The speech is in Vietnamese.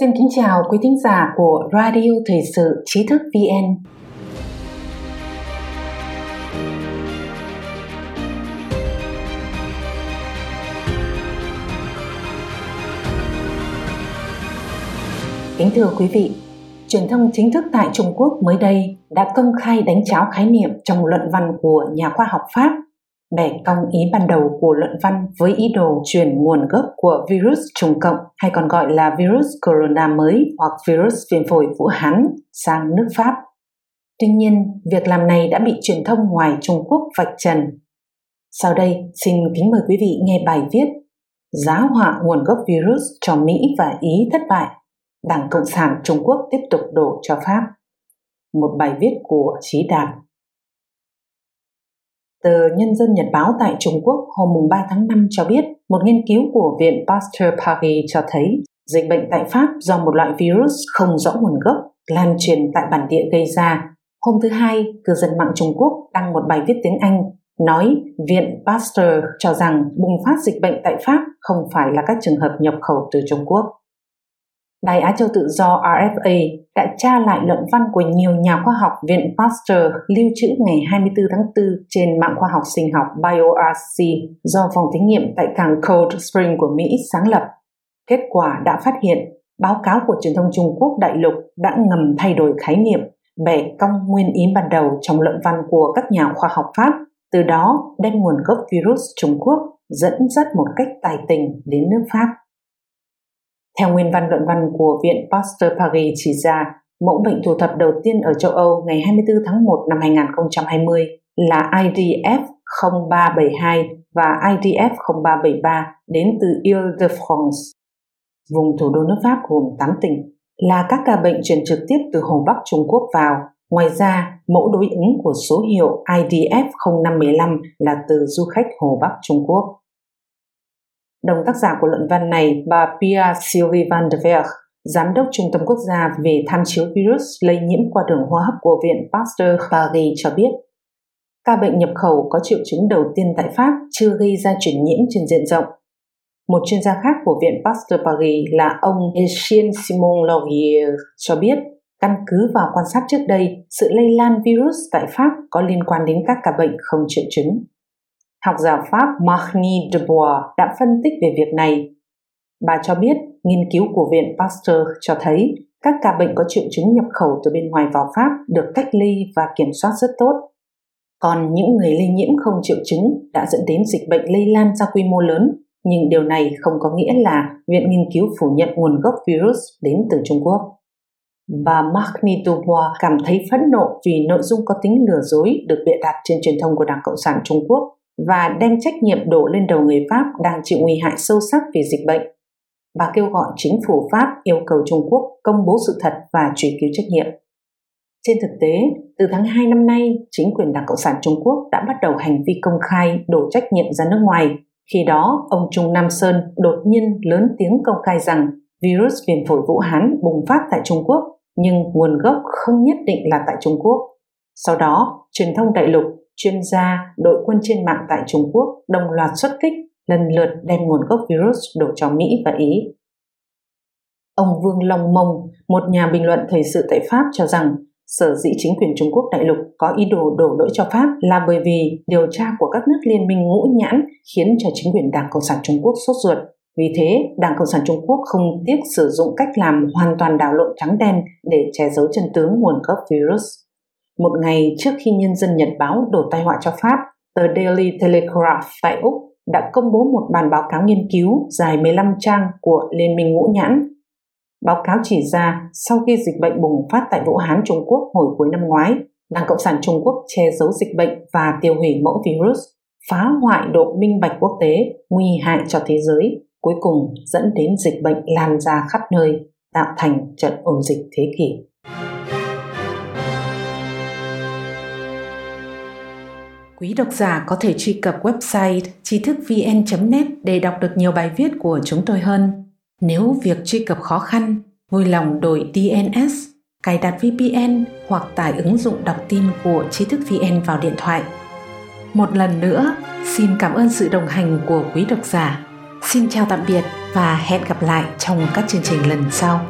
Xin kính chào quý thính giả của Radio Thời sự Trí thức VN. Kính thưa quý vị, truyền thông chính thức tại Trung Quốc mới đây đã công khai đánh cháo khái niệm trong luận văn của nhà khoa học Pháp bẻ cong ý ban đầu của luận văn với ý đồ truyền nguồn gốc của virus trùng cộng hay còn gọi là virus corona mới hoặc virus viêm phổi Vũ Hán sang nước Pháp. Tuy nhiên, việc làm này đã bị truyền thông ngoài Trung Quốc vạch trần. Sau đây, xin kính mời quý vị nghe bài viết Giá họa nguồn gốc virus cho Mỹ và Ý thất bại. Đảng Cộng sản Trung Quốc tiếp tục đổ cho Pháp. Một bài viết của Trí Đạt Tờ Nhân dân Nhật báo tại Trung Quốc hôm 3 tháng 5 cho biết một nghiên cứu của Viện Pasteur Paris cho thấy dịch bệnh tại Pháp do một loại virus không rõ nguồn gốc lan truyền tại bản địa gây ra. Hôm thứ Hai, cư dân mạng Trung Quốc đăng một bài viết tiếng Anh nói Viện Pasteur cho rằng bùng phát dịch bệnh tại Pháp không phải là các trường hợp nhập khẩu từ Trung Quốc. Đài Á Châu Tự do RFA đã tra lại luận văn của nhiều nhà khoa học Viện Pasteur lưu trữ ngày 24 tháng 4 trên mạng khoa học sinh học BioRC do phòng thí nghiệm tại cảng Cold Spring của Mỹ sáng lập. Kết quả đã phát hiện báo cáo của truyền thông Trung Quốc đại lục đã ngầm thay đổi khái niệm bẻ cong nguyên ý ban đầu trong luận văn của các nhà khoa học Pháp, từ đó đem nguồn gốc virus Trung Quốc dẫn dắt một cách tài tình đến nước Pháp. Theo nguyên văn luận văn của Viện Pasteur Paris chỉ ra, mẫu bệnh thu thập đầu tiên ở châu Âu ngày 24 tháng 1 năm 2020 là IDF 0372 và IDF 0373 đến từ Ile-de-France. Vùng thủ đô nước Pháp gồm 8 tỉnh, là các ca bệnh truyền trực tiếp từ Hồ Bắc Trung Quốc vào. Ngoài ra, mẫu đối ứng của số hiệu IDF 0515 là từ du khách Hồ Bắc Trung Quốc. Đồng tác giả của luận văn này, bà Pia Sylvie van der Berg, Giám đốc Trung tâm Quốc gia về tham chiếu virus lây nhiễm qua đường hô hấp của Viện Pasteur Paris cho biết, ca bệnh nhập khẩu có triệu chứng đầu tiên tại Pháp chưa gây ra chuyển nhiễm trên diện rộng. Một chuyên gia khác của Viện Pasteur Paris là ông Etienne Simon Laurier cho biết, căn cứ vào quan sát trước đây, sự lây lan virus tại Pháp có liên quan đến các ca bệnh không triệu chứng. Học giả Pháp Marnie Dubois đã phân tích về việc này. Bà cho biết nghiên cứu của Viện Pasteur cho thấy các ca bệnh có triệu chứng nhập khẩu từ bên ngoài vào Pháp được cách ly và kiểm soát rất tốt. Còn những người lây nhiễm không triệu chứng đã dẫn đến dịch bệnh lây lan ra quy mô lớn, nhưng điều này không có nghĩa là Viện Nghiên cứu phủ nhận nguồn gốc virus đến từ Trung Quốc. Bà Marnie Dubois cảm thấy phẫn nộ vì nội dung có tính lừa dối được bịa đặt trên truyền thông của Đảng Cộng sản Trung Quốc và đem trách nhiệm đổ lên đầu người Pháp đang chịu nguy hại sâu sắc vì dịch bệnh. Bà kêu gọi chính phủ Pháp yêu cầu Trung Quốc công bố sự thật và truy cứu trách nhiệm. Trên thực tế, từ tháng 2 năm nay, chính quyền Đảng Cộng sản Trung Quốc đã bắt đầu hành vi công khai đổ trách nhiệm ra nước ngoài. Khi đó, ông Trung Nam Sơn đột nhiên lớn tiếng công khai rằng virus viêm phổi Vũ Hán bùng phát tại Trung Quốc, nhưng nguồn gốc không nhất định là tại Trung Quốc. Sau đó, truyền thông đại lục chuyên gia, đội quân trên mạng tại Trung Quốc đồng loạt xuất kích, lần lượt đem nguồn gốc virus đổ cho Mỹ và Ý. Ông Vương Long Mông, một nhà bình luận thời sự tại Pháp cho rằng sở dĩ chính quyền Trung Quốc đại lục có ý đồ đổ lỗi cho Pháp là bởi vì điều tra của các nước liên minh ngũ nhãn khiến cho chính quyền Đảng Cộng sản Trung Quốc sốt ruột. Vì thế, Đảng Cộng sản Trung Quốc không tiếc sử dụng cách làm hoàn toàn đảo lộn trắng đen để che giấu chân tướng nguồn gốc virus. Một ngày trước khi nhân dân Nhật báo đổ tai họa cho Pháp, tờ Daily Telegraph tại Úc đã công bố một bản báo cáo nghiên cứu dài 15 trang của Liên minh Ngũ Nhãn. Báo cáo chỉ ra sau khi dịch bệnh bùng phát tại Vũ Hán Trung Quốc hồi cuối năm ngoái, Đảng Cộng sản Trung Quốc che giấu dịch bệnh và tiêu hủy mẫu virus, phá hoại độ minh bạch quốc tế, nguy hại cho thế giới, cuối cùng dẫn đến dịch bệnh lan ra khắp nơi, tạo thành trận ổn dịch thế kỷ. Quý độc giả có thể truy cập website tri thức vn.net để đọc được nhiều bài viết của chúng tôi hơn. Nếu việc truy cập khó khăn, vui lòng đổi DNS, cài đặt VPN hoặc tải ứng dụng đọc tin của tri thức VN vào điện thoại. Một lần nữa, xin cảm ơn sự đồng hành của quý độc giả. Xin chào tạm biệt và hẹn gặp lại trong các chương trình lần sau.